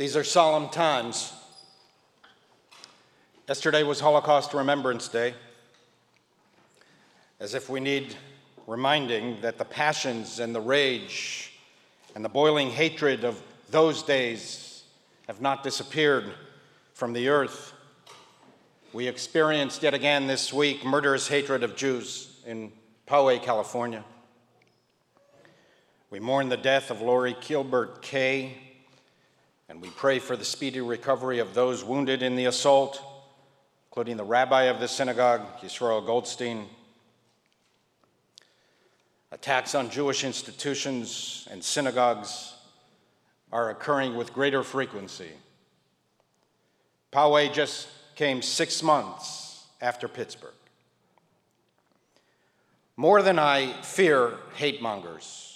These are solemn times. Yesterday was Holocaust Remembrance Day, as if we need reminding that the passions and the rage and the boiling hatred of those days have not disappeared from the earth. We experienced yet again this week murderous hatred of Jews in Poway, California. We mourn the death of Lori Gilbert Kaye, and we pray for the speedy recovery of those wounded in the assault, including the rabbi of the synagogue, Yisrael Goldstein. Attacks on Jewish institutions and synagogues are occurring with greater frequency. Poway just came six months after Pittsburgh. More than I fear hate mongers,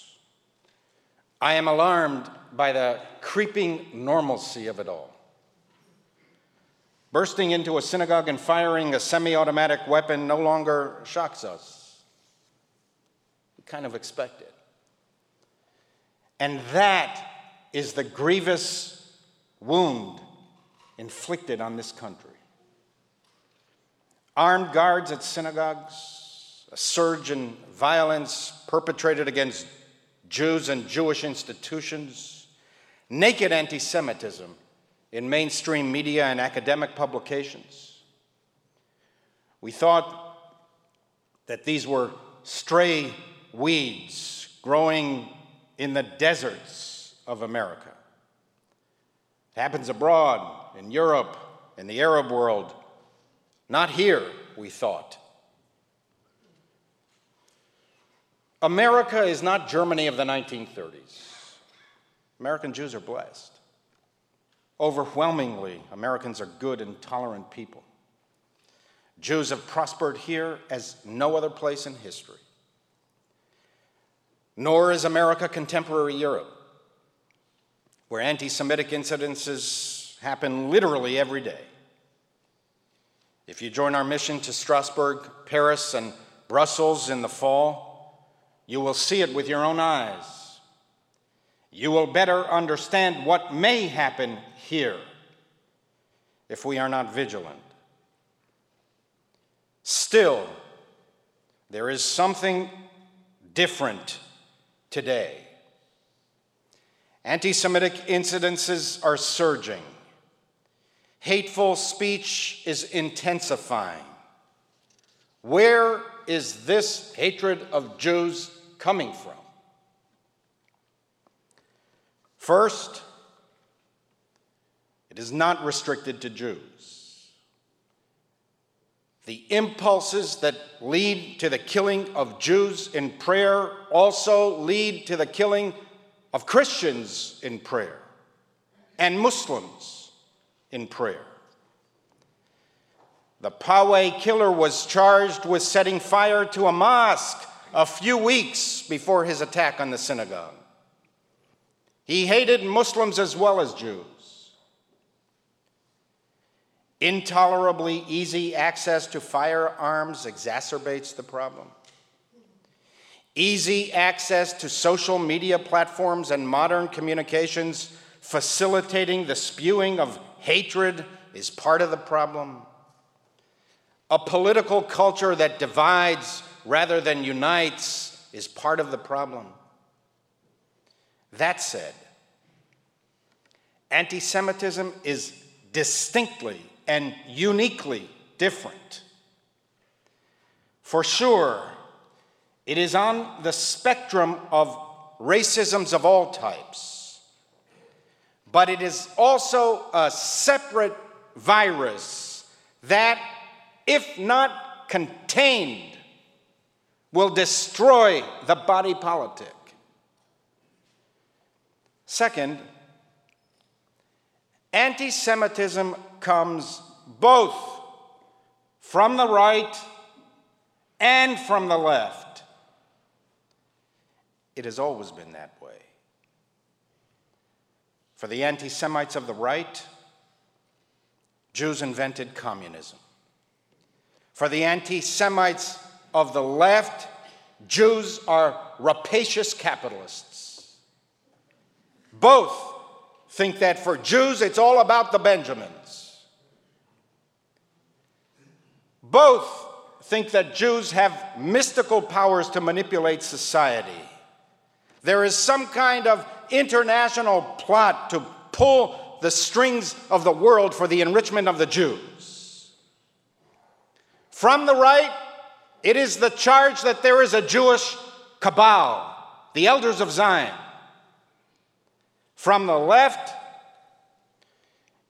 I am alarmed by the creeping normalcy of it all. Bursting into a synagogue and firing a semi automatic weapon no longer shocks us. We kind of expect it. And that is the grievous wound inflicted on this country. Armed guards at synagogues, a surge in violence perpetrated against Jews and Jewish institutions, naked anti Semitism in mainstream media and academic publications. We thought that these were stray weeds growing in the deserts of America. It happens abroad, in Europe, in the Arab world. Not here, we thought. America is not Germany of the 1930s. American Jews are blessed. Overwhelmingly, Americans are good and tolerant people. Jews have prospered here as no other place in history. Nor is America contemporary Europe, where anti Semitic incidences happen literally every day. If you join our mission to Strasbourg, Paris, and Brussels in the fall, you will see it with your own eyes. You will better understand what may happen here if we are not vigilant. Still, there is something different today. Anti Semitic incidences are surging. Hateful speech is intensifying. Where is this hatred of Jews coming from? First, it is not restricted to Jews. The impulses that lead to the killing of Jews in prayer also lead to the killing of Christians in prayer and Muslims in prayer. The Poway killer was charged with setting fire to a mosque a few weeks before his attack on the synagogue. He hated Muslims as well as Jews. Intolerably easy access to firearms exacerbates the problem. Easy access to social media platforms and modern communications facilitating the spewing of hatred is part of the problem. A political culture that divides rather than unites is part of the problem. That said, anti Semitism is distinctly and uniquely different. For sure, it is on the spectrum of racisms of all types, but it is also a separate virus that if not contained, will destroy the body politic. Second, anti Semitism comes both from the right and from the left. It has always been that way. For the anti Semites of the right, Jews invented communism. For the anti Semites of the left, Jews are rapacious capitalists. Both think that for Jews it's all about the Benjamins. Both think that Jews have mystical powers to manipulate society. There is some kind of international plot to pull the strings of the world for the enrichment of the Jews. From the right, it is the charge that there is a Jewish cabal, the elders of Zion. From the left,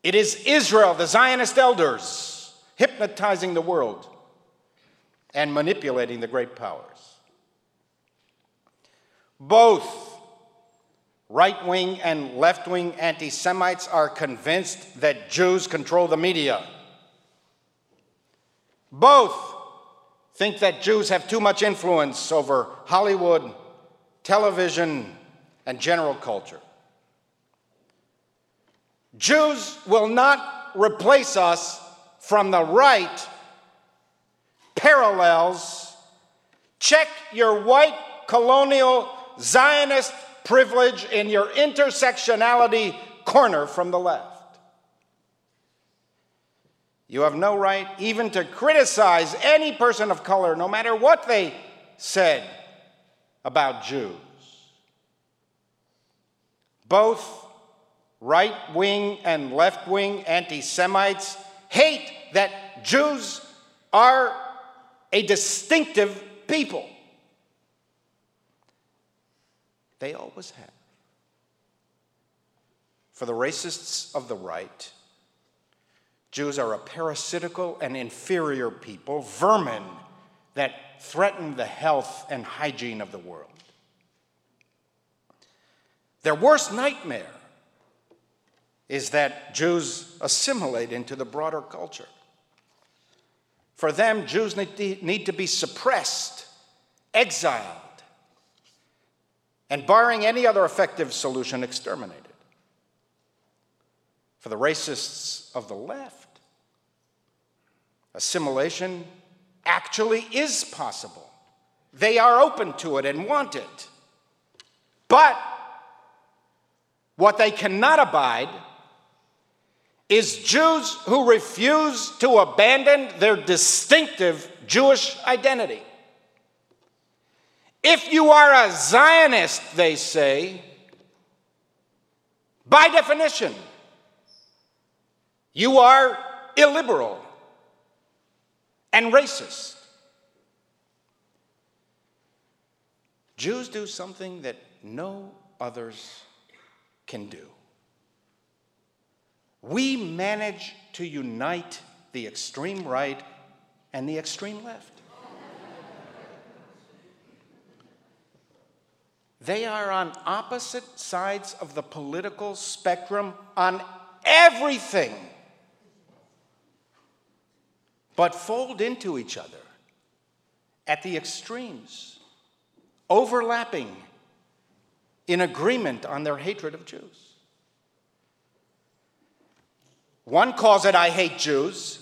it is Israel, the Zionist elders, hypnotizing the world and manipulating the great powers. Both right wing and left wing anti Semites are convinced that Jews control the media. Both think that Jews have too much influence over Hollywood, television, and general culture. Jews will not replace us from the right. Parallels. Check your white colonial Zionist privilege in your intersectionality corner from the left. You have no right even to criticize any person of color, no matter what they said about Jews. Both right wing and left wing anti Semites hate that Jews are a distinctive people. They always have. For the racists of the right, Jews are a parasitical and inferior people, vermin that threaten the health and hygiene of the world. Their worst nightmare is that Jews assimilate into the broader culture. For them, Jews need to be suppressed, exiled, and barring any other effective solution, exterminated. For the racists of the left, assimilation actually is possible. They are open to it and want it. But what they cannot abide is Jews who refuse to abandon their distinctive Jewish identity. If you are a Zionist, they say, by definition, you are illiberal and racist. Jews do something that no others can do. We manage to unite the extreme right and the extreme left. They are on opposite sides of the political spectrum on everything, but fold into each other at the extremes, overlapping in agreement on their hatred of Jews. One calls it, I hate Jews.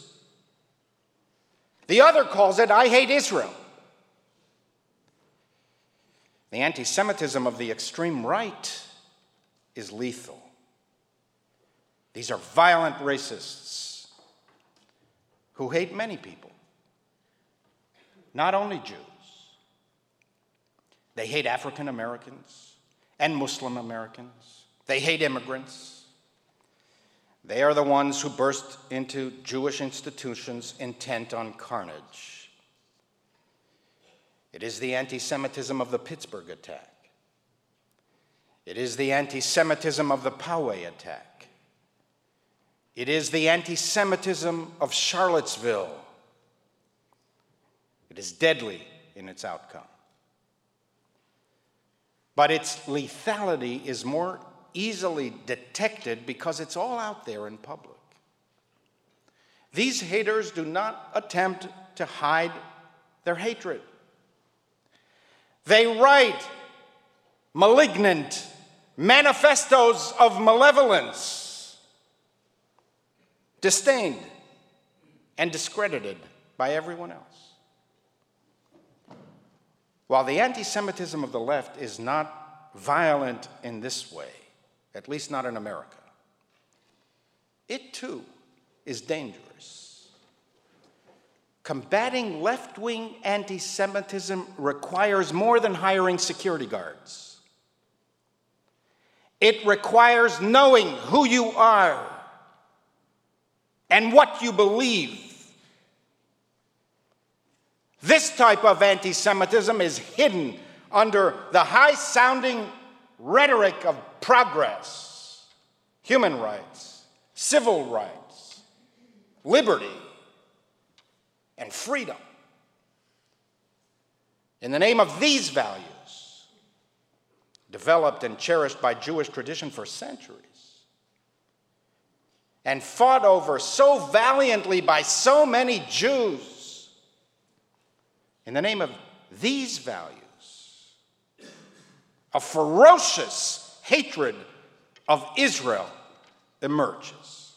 The other calls it, I hate Israel. The anti Semitism of the extreme right is lethal. These are violent racists who hate many people, not only Jews. They hate African Americans and Muslim Americans. They hate immigrants. They are the ones who burst into Jewish institutions intent on carnage. It is the anti Semitism of the Pittsburgh attack. It is the anti Semitism of the Poway attack. It is the anti Semitism of Charlottesville. It is deadly in its outcome. But its lethality is more easily detected because it's all out there in public. These haters do not attempt to hide their hatred. They write malignant manifestos of malevolence, disdained and discredited by everyone else. While the anti Semitism of the left is not violent in this way, at least not in America, it too is dangerous. Combating left wing anti Semitism requires more than hiring security guards. It requires knowing who you are and what you believe. This type of anti Semitism is hidden under the high sounding rhetoric of progress, human rights, civil rights, liberty, and freedom. In the name of these values, developed and cherished by Jewish tradition for centuries, and fought over so valiantly by so many Jews, in the name of these values, a ferocious hatred of Israel emerges.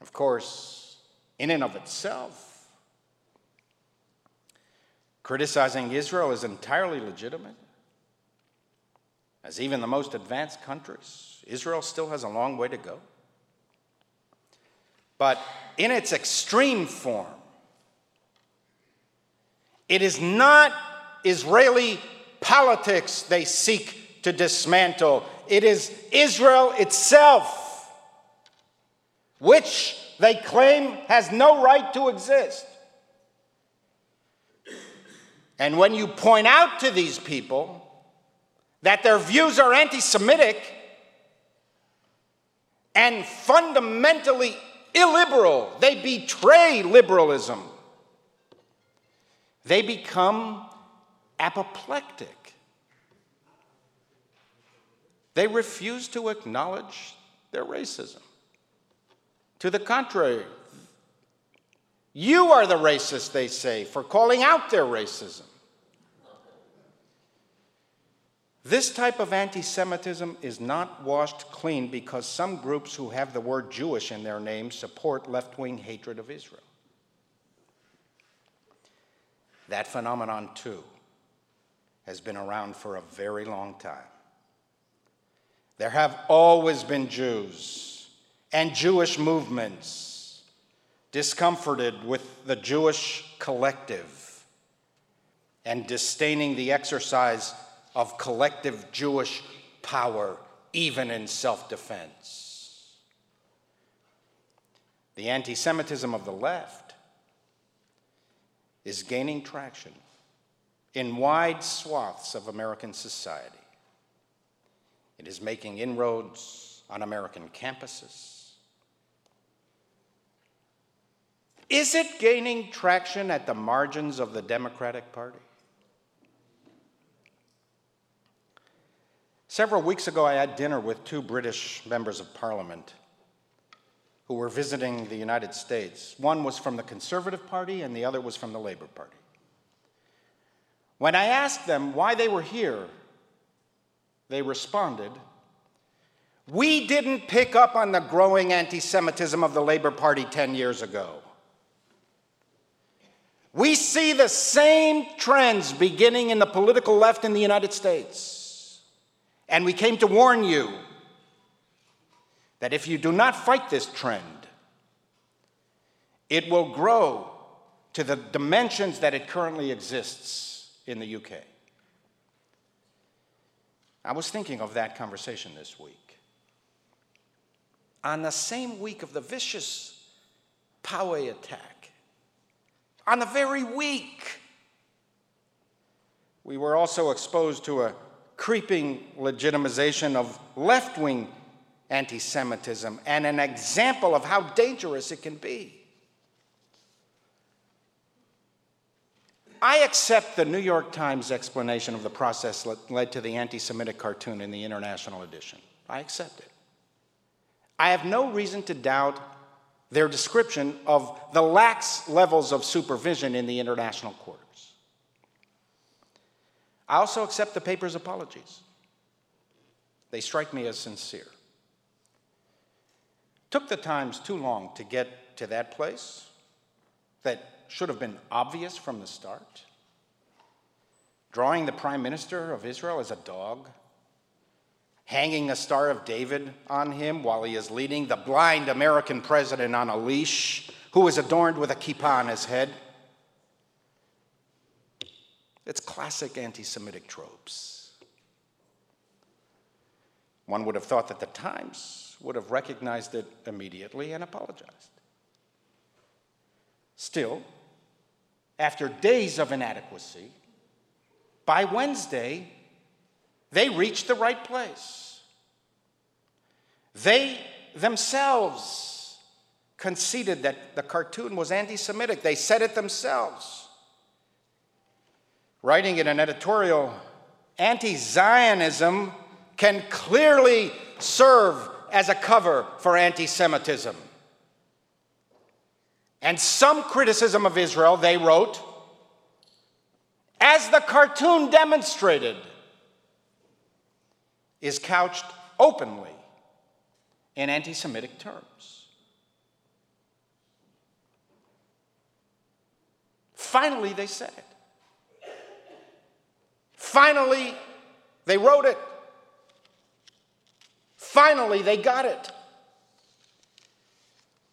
Of course, in and of itself, criticizing Israel is entirely legitimate. As even the most advanced countries, Israel still has a long way to go. But in its extreme form, it is not Israeli politics they seek to dismantle. It is Israel itself, which they claim has no right to exist. And when you point out to these people that their views are anti Semitic and fundamentally illiberal, they betray liberalism. They become apoplectic. They refuse to acknowledge their racism. To the contrary, you are the racist, they say, for calling out their racism. This type of anti Semitism is not washed clean because some groups who have the word Jewish in their name support left wing hatred of Israel. That phenomenon, too, has been around for a very long time. There have always been Jews and Jewish movements discomforted with the Jewish collective and disdaining the exercise of collective Jewish power, even in self defense. The anti Semitism of the left is gaining traction in wide swaths of American society. It is making inroads on American campuses. Is it gaining traction at the margins of the Democratic Party? Several weeks ago, I had dinner with two British members of parliament who were visiting the United States. One was from the Conservative Party, and the other was from the Labor Party. When I asked them why they were here, they responded, We didn't pick up on the growing anti Semitism of the Labor Party 10 years ago. We see the same trends beginning in the political left in the United States. And we came to warn you that if you do not fight this trend, it will grow to the dimensions that it currently exists in the UK. I was thinking of that conversation this week. On the same week of the vicious Poway attack, on the very week, we were also exposed to a creeping legitimization of left wing anti Semitism and an example of how dangerous it can be. I accept the New York Times explanation of the process that led to the anti Semitic cartoon in the international edition. I accept it. I have no reason to doubt their description of the lax levels of supervision in the international quarters. I also accept the paper's apologies. They strike me as sincere. Took the Times too long to get to that place that should have been obvious from the start? Drawing the prime minister of Israel as a dog? hanging a Star of David on him while he is leading the blind American president on a leash who is adorned with a kippah on his head. It's classic anti Semitic tropes. One would have thought that the Times would have recognized it immediately and apologized. Still, after days of inadequacy, by Wednesday, they reached the right place. They themselves conceded that the cartoon was anti Semitic. They said it themselves. Writing in an editorial, anti Zionism can clearly serve as a cover for anti Semitism. And some criticism of Israel, they wrote, as the cartoon demonstrated, is couched openly in anti Semitic terms. Finally, they said it. Finally, they wrote it. Finally, they got it.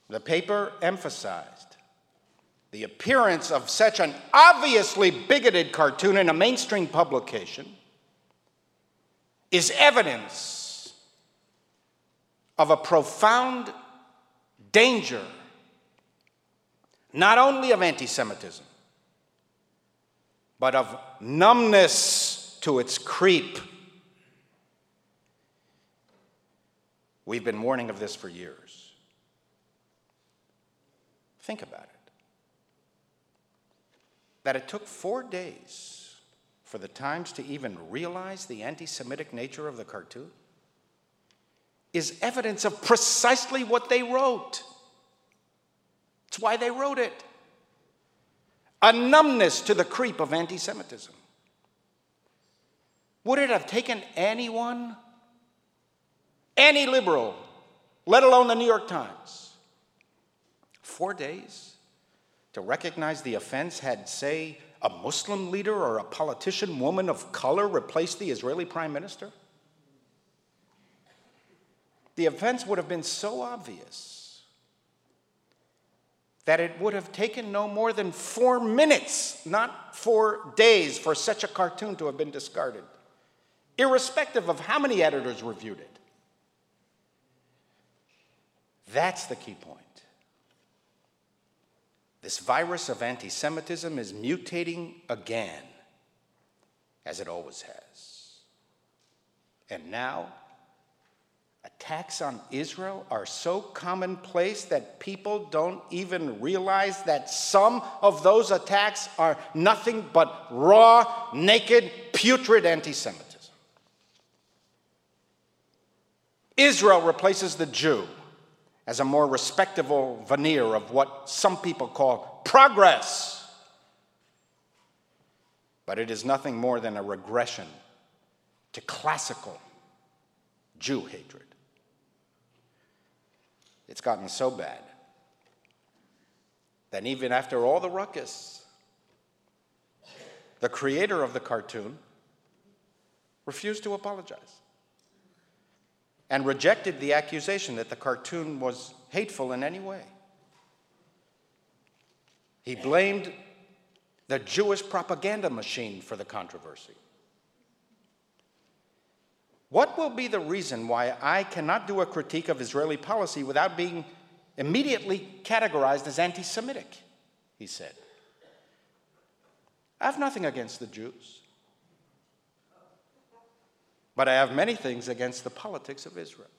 The paper emphasized the appearance of such an obviously bigoted cartoon in a mainstream publication is evidence of a profound danger, not only of anti Semitism, but of numbness to its creep. We've been warning of this for years. Think about it. That it took four days for the Times to even realize the anti Semitic nature of the cartoon is evidence of precisely what they wrote. It's why they wrote it. A numbness to the creep of anti Semitism. Would it have taken anyone, any liberal, let alone the New York Times, four days to recognize the offense had, say, a Muslim leader or a politician woman of color replaced the Israeli prime minister? The offense would have been so obvious that it would have taken no more than four minutes, not four days, for such a cartoon to have been discarded, irrespective of how many editors reviewed it. That's the key point. This virus of anti Semitism is mutating again, as it always has. And now, attacks on Israel are so commonplace that people don't even realize that some of those attacks are nothing but raw, naked, putrid anti Semitism. Israel replaces the Jew as a more respectable veneer of what some people call progress. But it is nothing more than a regression to classical Jew hatred. It's gotten so bad that even after all the ruckus, the creator of the cartoon refused to apologize and rejected the accusation that the cartoon was hateful in any way. He blamed the Jewish propaganda machine for the controversy. What will be the reason why I cannot do a critique of Israeli policy without being immediately categorized as anti Semitic? He said. I have nothing against the Jews. But I have many things against the politics of Israel.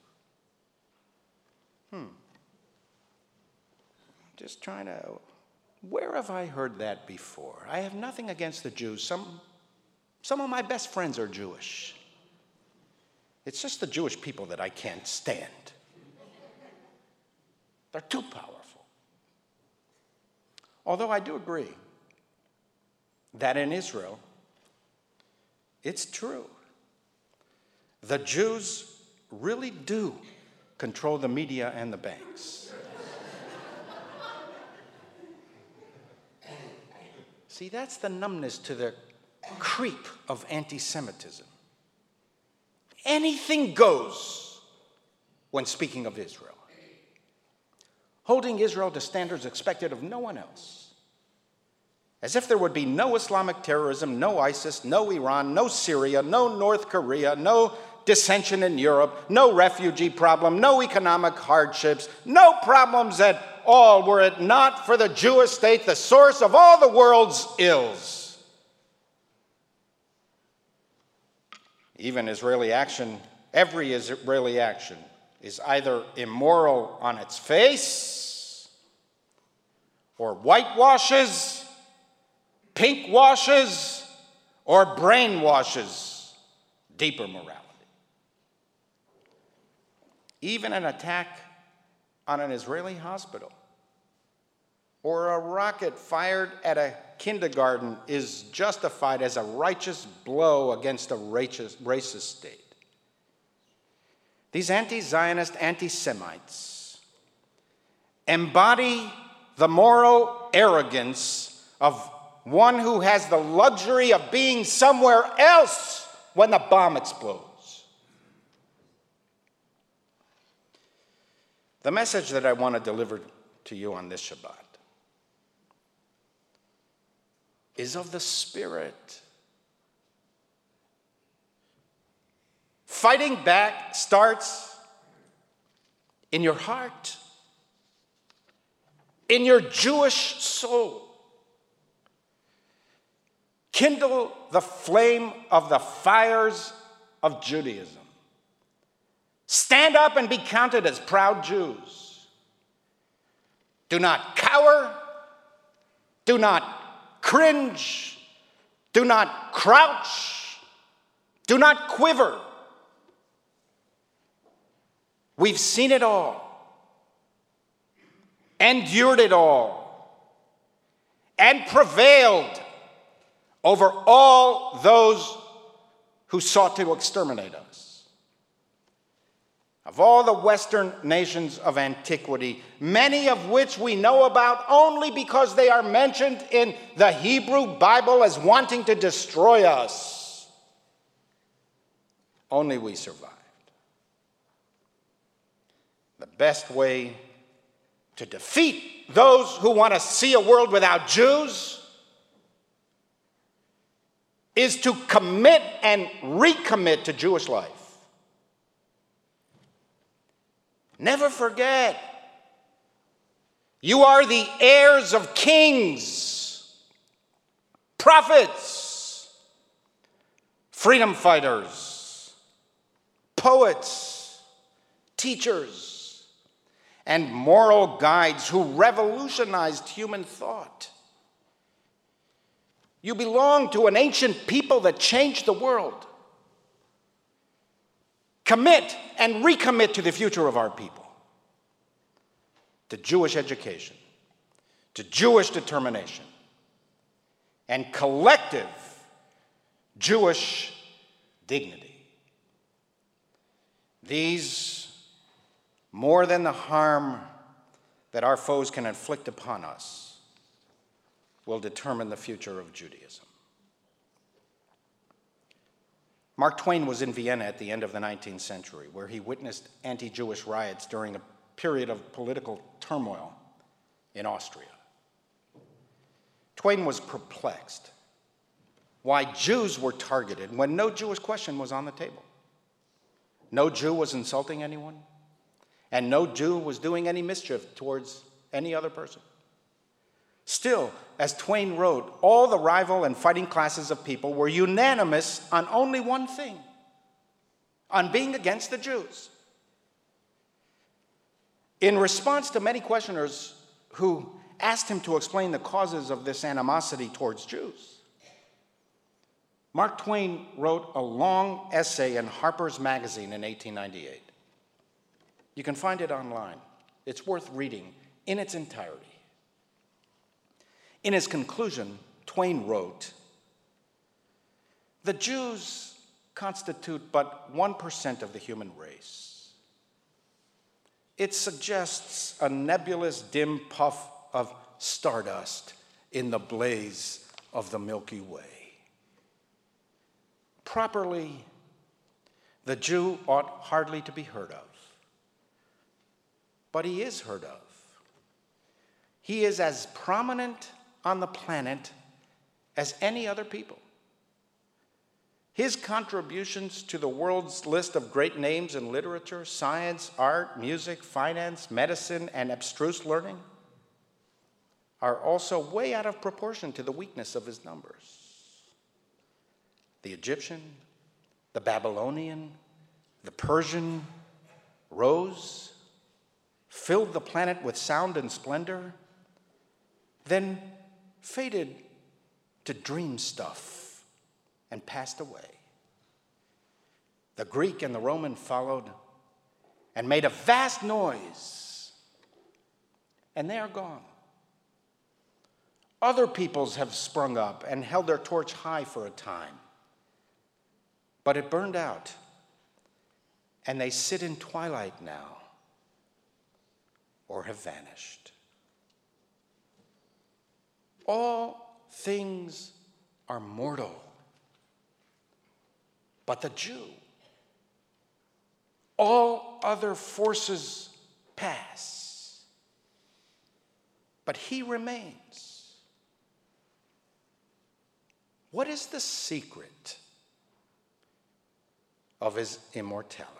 Hmm. Just trying to. Where have I heard that before? I have nothing against the Jews. Some, some of my best friends are Jewish. It's just the Jewish people that I can't stand. They're too powerful. Although I do agree that in Israel, it's true the Jews really do control the media and the banks. See, that's the numbness to the creep of anti Semitism. Anything goes when speaking of Israel, holding Israel to standards expected of no one else. As if there would be no Islamic terrorism, no ISIS, no Iran, no Syria, no North Korea, no dissension in Europe, no refugee problem, no economic hardships, no problems at all were it not for the Jewish state, the source of all the world's ills. Even Israeli action, every Israeli action, is either immoral on its face or whitewashes, pink washes, or brainwashes deeper morality. Even an attack on an Israeli hospital or a rocket fired at a kindergarten is justified as a righteous blow against a racist, state. These anti Zionist anti Semites embody the moral arrogance of one who has the luxury of being somewhere else when the bomb explodes. The message that I want to deliver to you on this Shabbat is of the Spirit. Fighting back starts in your heart, in your Jewish soul. Kindle the flame of the fires of Judaism. Stand up and be counted as proud Jews. Do not cower. Do not cringe. Do not crouch. Do not quiver. We've seen it all, endured it all, and prevailed over all those who sought to exterminate us. Of all the Western nations of antiquity, many of which we know about only because they are mentioned in the Hebrew Bible as wanting to destroy us, only we survived. The best way to defeat those who want to see a world without Jews is to commit and recommit to Jewish life. Never forget, you are the heirs of kings, prophets, freedom fighters, poets, teachers, and moral guides who revolutionized human thought. You belong to an ancient people that changed the world commit and recommit to the future of our people, to Jewish education, to Jewish determination, and collective Jewish dignity. These, more than the harm that our foes can inflict upon us, will determine the future of Judaism. Mark Twain was in Vienna at the end of the 19th century, where he witnessed anti Jewish riots during a period of political turmoil in Austria. Twain was perplexed why Jews were targeted when no Jewish question was on the table. No Jew was insulting anyone, and no Jew was doing any mischief towards any other person. Still, as Twain wrote, all the rival and fighting classes of people were unanimous on only one thing on being against the Jews. In response to many questioners who asked him to explain the causes of this animosity towards Jews, Mark Twain wrote a long essay in Harper's Magazine in 1898. You can find it online. It's worth reading in its entirety. In his conclusion, Twain wrote The Jews constitute but 1% of the human race. It suggests a nebulous, dim puff of stardust in the blaze of the Milky Way. Properly, the Jew ought hardly to be heard of. But he is heard of. He is as prominent on the planet as any other people. His contributions to the world's list of great names in literature, science, art, music, finance, medicine, and abstruse learning are also way out of proportion to the weakness of his numbers. The Egyptian, the Babylonian, the Persian rose, filled the planet with sound and splendor, then faded to dream stuff and passed away. The Greek and the Roman followed and made a vast noise, and they are gone. Other peoples have sprung up and held their torch high for a time, but it burned out, and they sit in twilight now or have vanished. All things are mortal, but the Jew, all other forces pass, but he remains. What is the secret of his immortality?